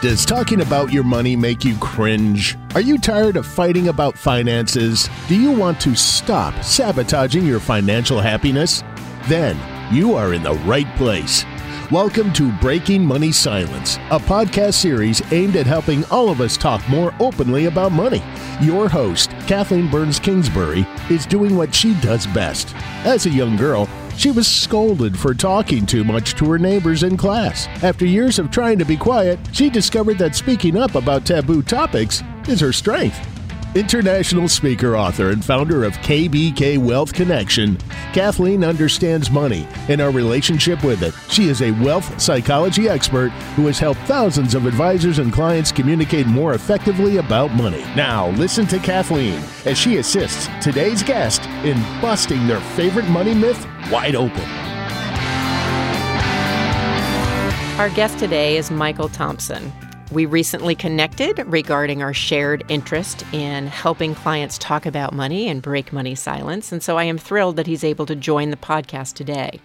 Does talking about your money make you cringe? Are you tired of fighting about finances? Do you want to stop sabotaging your financial happiness? Then you are in the right place. Welcome to Breaking Money Silence, a podcast series aimed at helping all of us talk more openly about money. Your host, Kathleen Burns Kingsbury, is doing what she does best. As a young girl, she was scolded for talking too much to her neighbors in class. After years of trying to be quiet, she discovered that speaking up about taboo topics is her strength. International speaker, author, and founder of KBK Wealth Connection, Kathleen understands money and our relationship with it. She is a wealth psychology expert who has helped thousands of advisors and clients communicate more effectively about money. Now, listen to Kathleen as she assists today's guest in busting their favorite money myth wide open. Our guest today is Michael Thompson. We recently connected regarding our shared interest in helping clients talk about money and break money silence, and so I am thrilled that he's able to join the podcast today.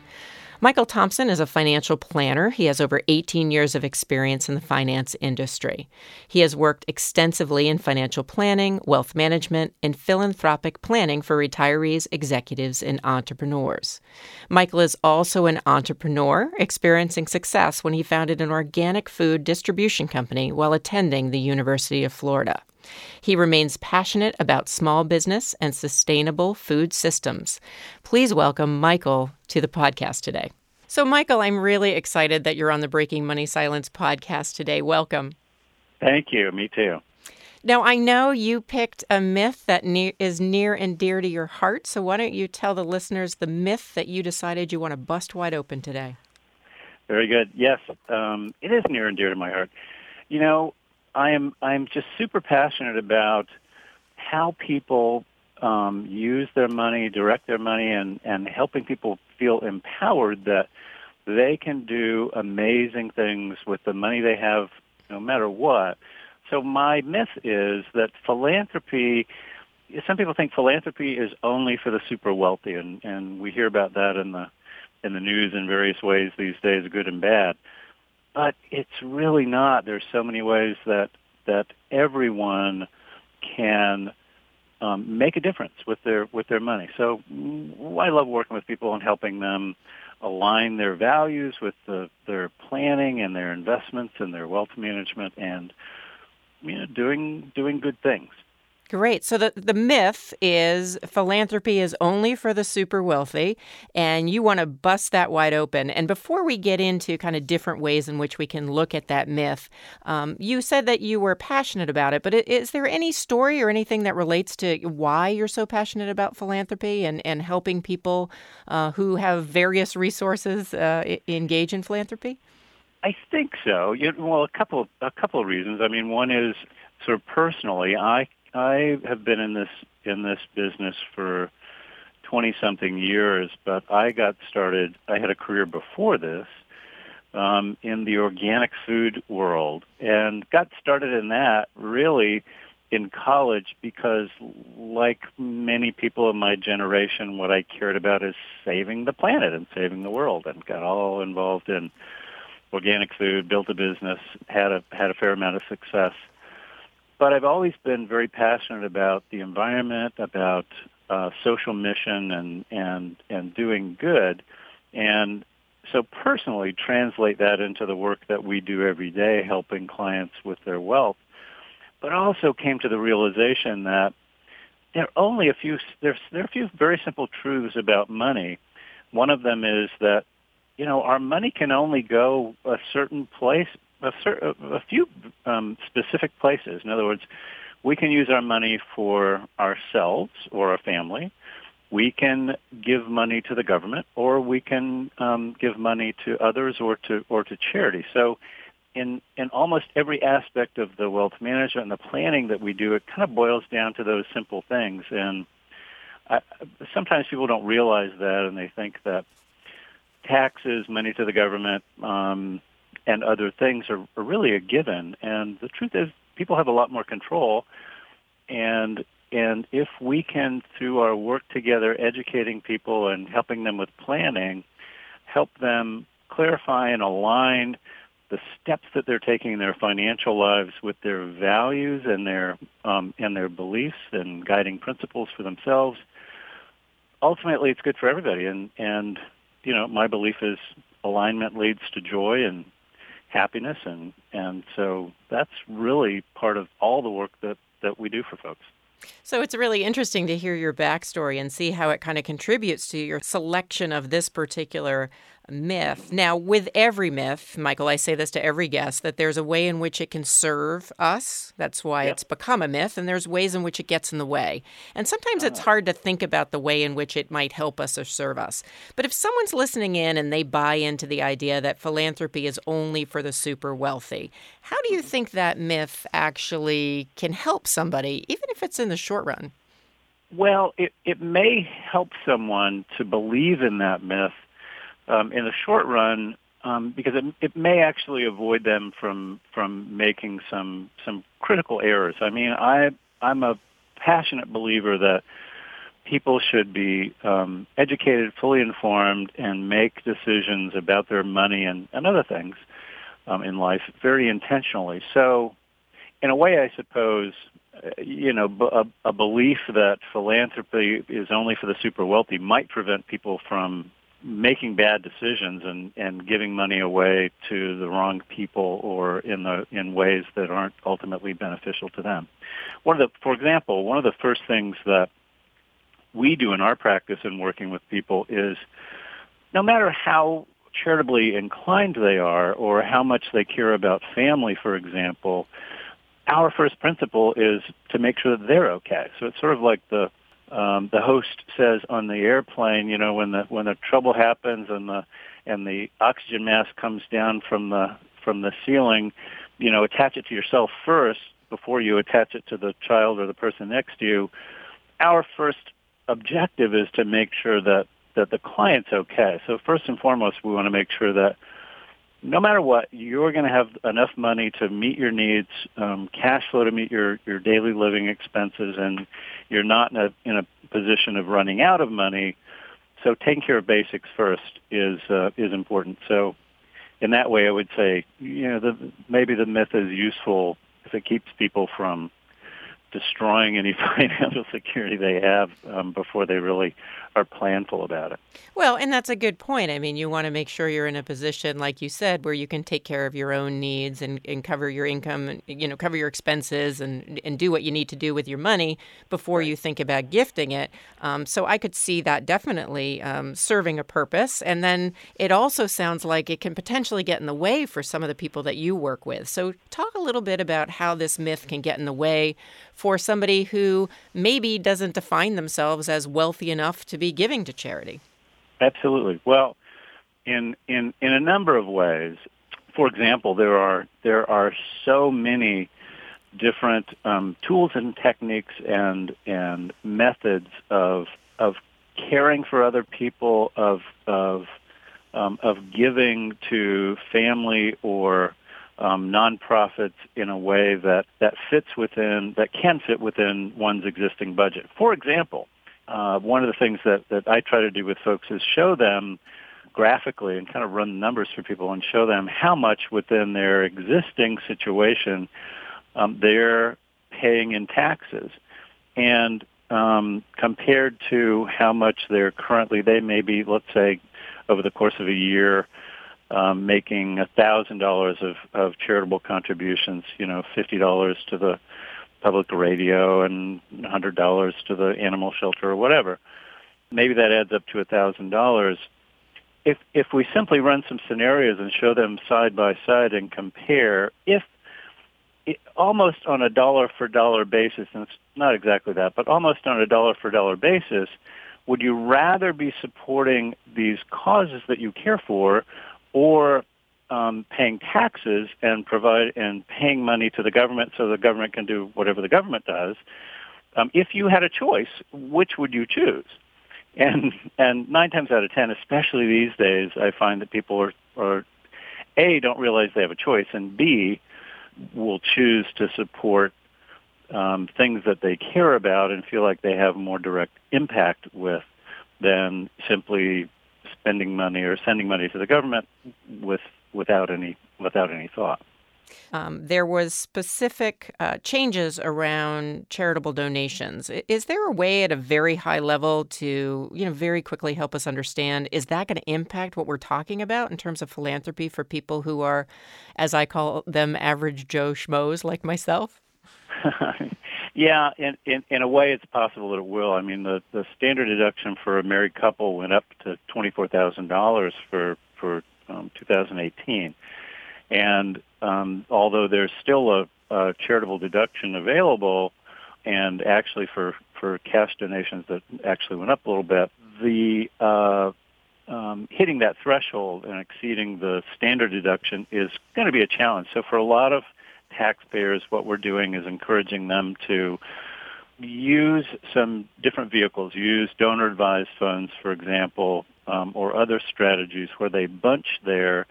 Michael Thompson is a financial planner. He has over 18 years of experience in the finance industry. He has worked extensively in financial planning, wealth management, and philanthropic planning for retirees, executives, and entrepreneurs. Michael is also an entrepreneur, experiencing success when he founded an organic food distribution company while attending the University of Florida. He remains passionate about small business and sustainable food systems. Please welcome Michael to the podcast today. So, Michael, I'm really excited that you're on the Breaking Money Silence podcast today. Welcome. Thank you. Me too. Now, I know you picked a myth that ne- is near and dear to your heart. So, why don't you tell the listeners the myth that you decided you want to bust wide open today? Very good. Yes, um, it is near and dear to my heart. You know, I am I'm just super passionate about how people um, use their money, direct their money, and and helping people feel empowered that they can do amazing things with the money they have, no matter what. So my myth is that philanthropy. Some people think philanthropy is only for the super wealthy, and and we hear about that in the in the news in various ways these days, good and bad but it's really not. There's so many ways that that everyone can um, make a difference with their with their money. So mm, I love working with people and helping them align their values with the, their planning and their investments and their wealth management and you know doing doing good things. Great. So the, the myth is philanthropy is only for the super wealthy, and you want to bust that wide open. And before we get into kind of different ways in which we can look at that myth, um, you said that you were passionate about it, but is there any story or anything that relates to why you're so passionate about philanthropy and, and helping people uh, who have various resources uh, engage in philanthropy? I think so. Well, a couple a couple of reasons. I mean, one is sort of personally, I I have been in this in this business for 20 something years, but I got started, I had a career before this um, in the organic food world and got started in that really in college because like many people of my generation, what I cared about is saving the planet and saving the world and got all involved in organic food, built a business, had a, had a fair amount of success but I've always been very passionate about the environment, about uh, social mission, and and and doing good, and so personally translate that into the work that we do every day, helping clients with their wealth. But also came to the realization that there are only a few there's there are a few very simple truths about money. One of them is that you know our money can only go a certain place a, a few um, specific places. In other words, we can use our money for ourselves or our family. We can give money to the government, or we can um, give money to others or to or to charity. So, in in almost every aspect of the wealth management and the planning that we do, it kind of boils down to those simple things. And I, sometimes people don't realize that, and they think that taxes, money to the government, um, and other things are, are really a given. And the truth is, people have a lot more control. And and if we can, through our work together, educating people and helping them with planning, help them clarify and align the steps that they're taking in their financial lives with their values and their um, and their beliefs and guiding principles for themselves, ultimately it's good for everybody. And and you know, my belief is alignment leads to joy and happiness, and and so that's really part of all the work that that we do for folks. So it's really interesting to hear your backstory and see how it kind of contributes to your selection of this particular myth. Now, with every myth, Michael, I say this to every guest that there's a way in which it can serve us. That's why yep. it's become a myth, and there's ways in which it gets in the way. And sometimes it's uh-huh. hard to think about the way in which it might help us or serve us. But if someone's listening in and they buy into the idea that philanthropy is only for the super wealthy, how do you mm-hmm. think that myth actually can help somebody, even if it's in the short run? Well, it, it may help someone to believe in that myth um, in the short run um, because it, it may actually avoid them from from making some some critical errors. I mean, I I'm a passionate believer that people should be um, educated, fully informed, and make decisions about their money and, and other things um, in life very intentionally. So, in a way, I suppose, uh, you know, a, a belief that philanthropy is only for the super wealthy might prevent people from making bad decisions and and giving money away to the wrong people or in the in ways that aren't ultimately beneficial to them. One of the for example, one of the first things that we do in our practice in working with people is no matter how charitably inclined they are or how much they care about family, for example, our first principle is to make sure that they're okay. So it's sort of like the um, the host says on the airplane, you know, when the when the trouble happens and the and the oxygen mask comes down from the from the ceiling, you know, attach it to yourself first before you attach it to the child or the person next to you. Our first objective is to make sure that that the client's okay. So first and foremost, we want to make sure that no matter what, you're going to have enough money to meet your needs, um, cash flow to meet your, your daily living expenses, and you're not in a, in a position of running out of money. So taking care of basics first is uh, is important. So in that way, I would say, you know, the, maybe the myth is useful if it keeps people from destroying any financial security they have um, before they really are planful about it. Well, and that's a good point. I mean, you want to make sure you're in a position, like you said, where you can take care of your own needs and, and cover your income, and, you know, cover your expenses and, and do what you need to do with your money before right. you think about gifting it. Um, so I could see that definitely um, serving a purpose. And then it also sounds like it can potentially get in the way for some of the people that you work with. So talk a little bit about how this myth can get in the way for somebody who maybe doesn't define themselves as wealthy enough to be giving to charity? Absolutely. Well, in in in a number of ways. For example, there are there are so many different um, tools and techniques and and methods of of caring for other people, of of um, of giving to family or um, nonprofits in a way that, that fits within, that can fit within one's existing budget. For example, uh, one of the things that, that I try to do with folks is show them graphically and kind of run numbers for people and show them how much within their existing situation um, they're paying in taxes. And um, compared to how much they're currently, they may be, let's say, over the course of a year, um, making a thousand dollars of of charitable contributions. You know, fifty dollars to the public radio and a hundred dollars to the animal shelter or whatever. Maybe that adds up to a thousand dollars. If if we simply run some scenarios and show them side by side and compare, if it, almost on a dollar for dollar basis, and it's not exactly that, but almost on a dollar for dollar basis, would you rather be supporting these causes that you care for or um, paying taxes and provide and paying money to the government so the government can do whatever the government does. Um, if you had a choice, which would you choose? And and nine times out of ten, especially these days, I find that people are, are a don't realize they have a choice, and b will choose to support um, things that they care about and feel like they have more direct impact with than simply spending money or sending money to the government with without any without any thought. Um, there was specific uh, changes around charitable donations. Is there a way at a very high level to, you know, very quickly help us understand? Is that going to impact what we're talking about in terms of philanthropy for people who are, as I call them, average Joe schmoes like myself? yeah, in, in in a way, it's possible that it will. I mean, the the standard deduction for a married couple went up to twenty four thousand dollars for for um, 2018 and um, although there's still a, a charitable deduction available, and actually for for cash donations that actually went up a little bit, the uh, um, hitting that threshold and exceeding the standard deduction is going to be a challenge. So for a lot of taxpayers, what we're doing is encouraging them to use some different vehicles, use donor advised funds, for example, um, or other strategies where they bunch their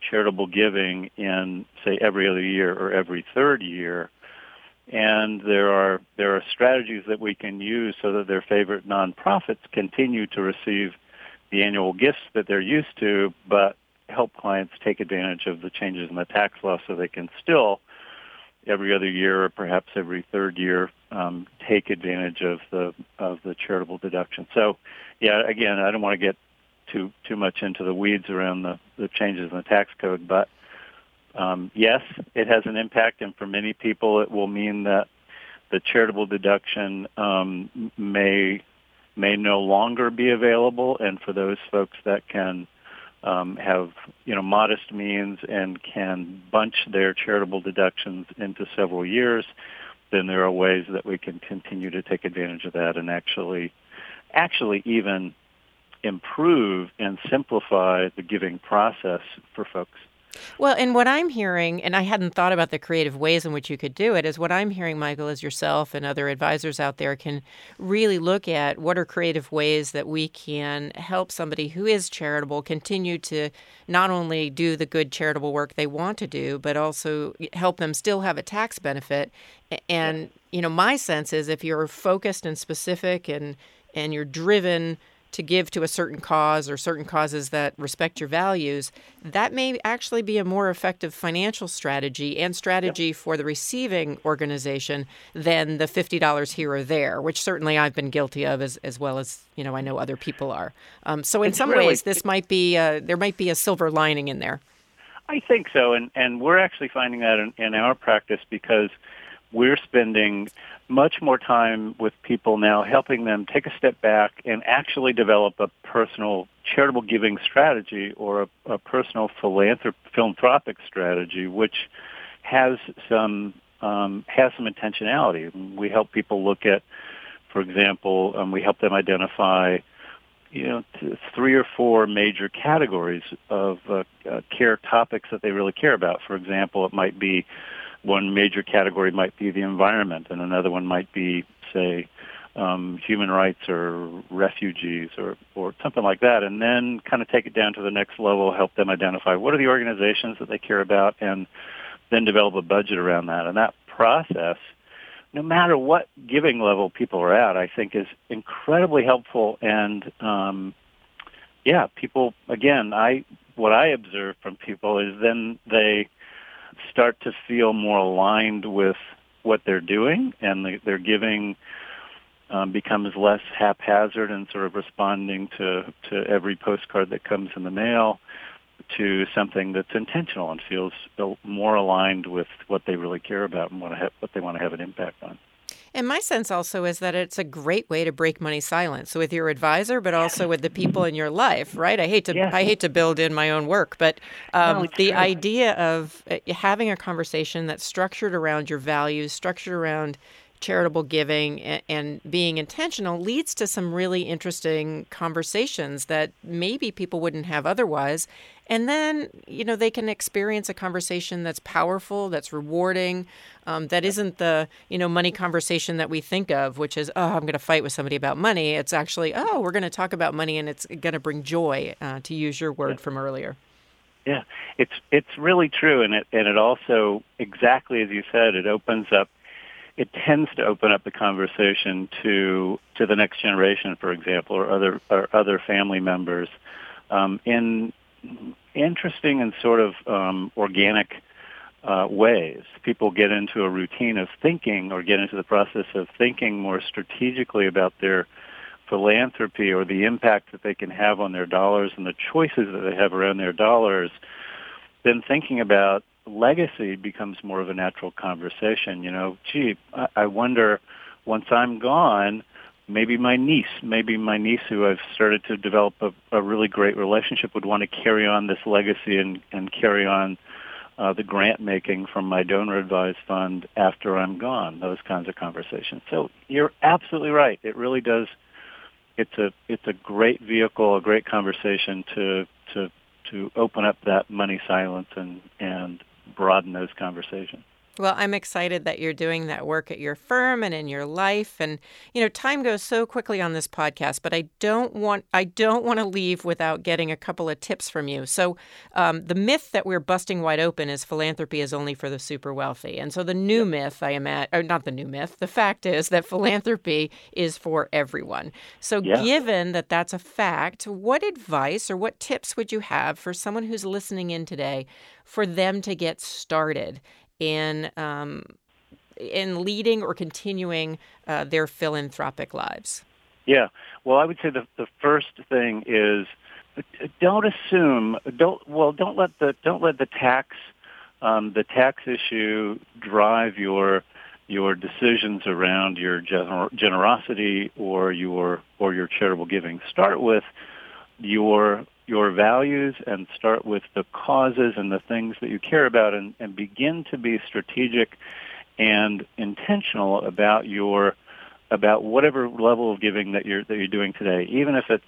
charitable giving in, say, every other year or every third year. And there are there are strategies that we can use so that their favorite nonprofits continue to receive the annual gifts that they're used to, but help clients take advantage of the changes in the tax law so they can still every other year or perhaps every third year um, take advantage of the of the charitable deduction. So, yeah, again, I don't want to get too too much into the weeds around the, the changes in the tax code, but um, yes, it has an impact, and for many people, it will mean that the charitable deduction um, may may no longer be available, and for those folks that can um, have you know modest means and can bunch their charitable deductions into several years, then there are ways that we can continue to take advantage of that and actually actually even improve and simplify the giving process for folks. Well, and what I'm hearing, and I hadn't thought about the creative ways in which you could do it, is what I'm hearing, Michael, is yourself and other advisors out there can really look at what are creative ways that we can help somebody who is charitable continue to not only do the good charitable work they want to do, but also help them still have a tax benefit. And, you know, my sense is if you're focused and specific and and you're driven to give to a certain cause or certain causes that respect your values, that may actually be a more effective financial strategy and strategy yep. for the receiving organization than the $50 here or there, which certainly I've been guilty of as, as well as, you know, I know other people are. Um, so in it's some really, ways, this might be, uh, there might be a silver lining in there. I think so. And, and we're actually finding that in, in our practice because we're spending much more time with people now, helping them take a step back and actually develop a personal charitable giving strategy or a, a personal philanthrop- philanthropic strategy, which has some um, has some intentionality. We help people look at, for example, um, we help them identify, you know, three or four major categories of uh, uh, care topics that they really care about. For example, it might be one major category might be the environment, and another one might be, say, um, human rights or refugees or, or something like that, and then kind of take it down to the next level, help them identify what are the organizations that they care about, and then develop a budget around that. And that process, no matter what giving level people are at, I think is incredibly helpful. And um, yeah, people again, I what I observe from people is then they start to feel more aligned with what they're doing, and the, their giving um, becomes less haphazard and sort of responding to to every postcard that comes in the mail to something that's intentional and feels more aligned with what they really care about and what, what they want to have an impact on. And my sense also is that it's a great way to break money silence with your advisor, but also with the people in your life, right? I hate to I hate to build in my own work, but um, no, the true. idea of uh, having a conversation that's structured around your values, structured around charitable giving and, being intentional leads to some really interesting conversations that maybe people wouldn't have otherwise. And then, you know, they can experience a conversation that's powerful, that's rewarding, um, that isn't the, you know, money conversation that we think of, which is, oh, I'm going to fight with somebody about money. It's actually, oh, we're going to talk about money and it's going to bring joy, uh, to use your word yeah. from earlier. Yeah, it's it's really true, and it and it also exactly as you said, it opens up it tends to open up the conversation to to the next generation, for example, or other or other family members. Um, in interesting and sort of um, organic uh, ways. People get into a routine of thinking or get into the process of thinking more strategically about their philanthropy or the impact that they can have on their dollars and the choices that they have around their dollars, then thinking about legacy becomes more of a natural conversation. You know, gee, I wonder once I'm gone, maybe my niece, maybe my niece who I've started to develop a, a really great relationship would want to carry on this legacy and, and carry on uh, the grant making from my donor advised fund after I'm gone, those kinds of conversations. So you're absolutely right. It really does it's a it's a great vehicle, a great conversation to to to open up that money silence and and broaden those conversations. Well, I'm excited that you're doing that work at your firm and in your life and you know, time goes so quickly on this podcast, but I don't want I don't want to leave without getting a couple of tips from you. So, um, the myth that we're busting wide open is philanthropy is only for the super wealthy. And so the new myth, I imagine, or not the new myth, the fact is that philanthropy is for everyone. So, yeah. given that that's a fact, what advice or what tips would you have for someone who's listening in today for them to get started in um, in leading or continuing uh, their philanthropic lives? Yeah. Well, I would say the the first thing is don't assume don't well don't let the don't let the tax um, the tax issue drive your your decisions around your gener- generosity or your or your charitable giving. Start with your your values and start with the causes and the things that you care about and, and begin to be strategic and intentional about your about whatever level of giving that you're that you're doing today, even if it's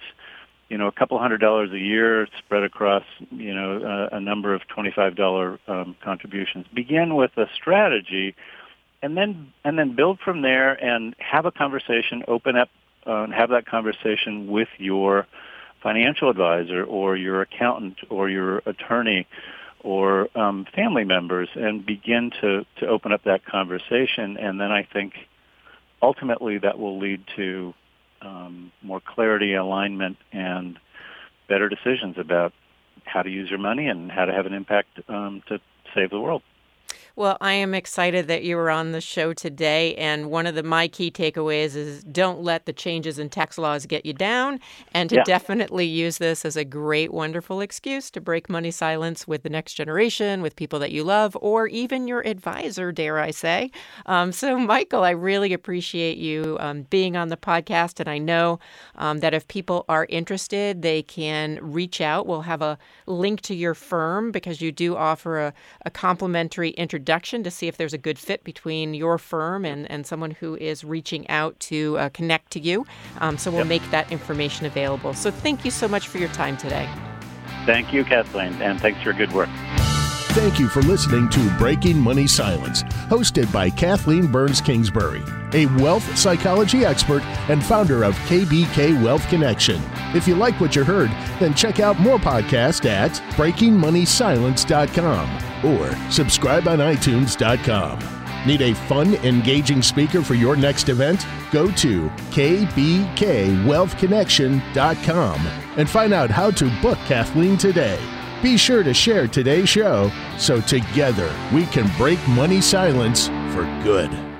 you know a couple hundred dollars a year spread across you know a, a number of twenty five dollar um, contributions. Begin with a strategy, and then and then build from there and have a conversation. Open up uh, and have that conversation with your financial advisor or your accountant or your attorney or um, family members and begin to, to open up that conversation. And then I think ultimately that will lead to um, more clarity, alignment, and better decisions about how to use your money and how to have an impact um, to save the world. Well, I am excited that you were on the show today. And one of the my key takeaways is don't let the changes in tax laws get you down, and to yeah. definitely use this as a great, wonderful excuse to break money silence with the next generation, with people that you love, or even your advisor, dare I say. Um, so, Michael, I really appreciate you um, being on the podcast. And I know um, that if people are interested, they can reach out. We'll have a link to your firm because you do offer a, a complimentary introduction introduction to see if there's a good fit between your firm and, and someone who is reaching out to uh, connect to you. Um, so we'll yep. make that information available. So thank you so much for your time today. Thank you, Kathleen, and thanks for your good work. Thank you for listening to Breaking Money Silence, hosted by Kathleen Burns Kingsbury, a wealth psychology expert and founder of KBK Wealth Connection. If you like what you heard, then check out more podcasts at breakingmoneysilence.com or subscribe on iTunes.com. Need a fun, engaging speaker for your next event? Go to kbkwealthconnection.com and find out how to book Kathleen today. Be sure to share today's show so together we can break money silence for good.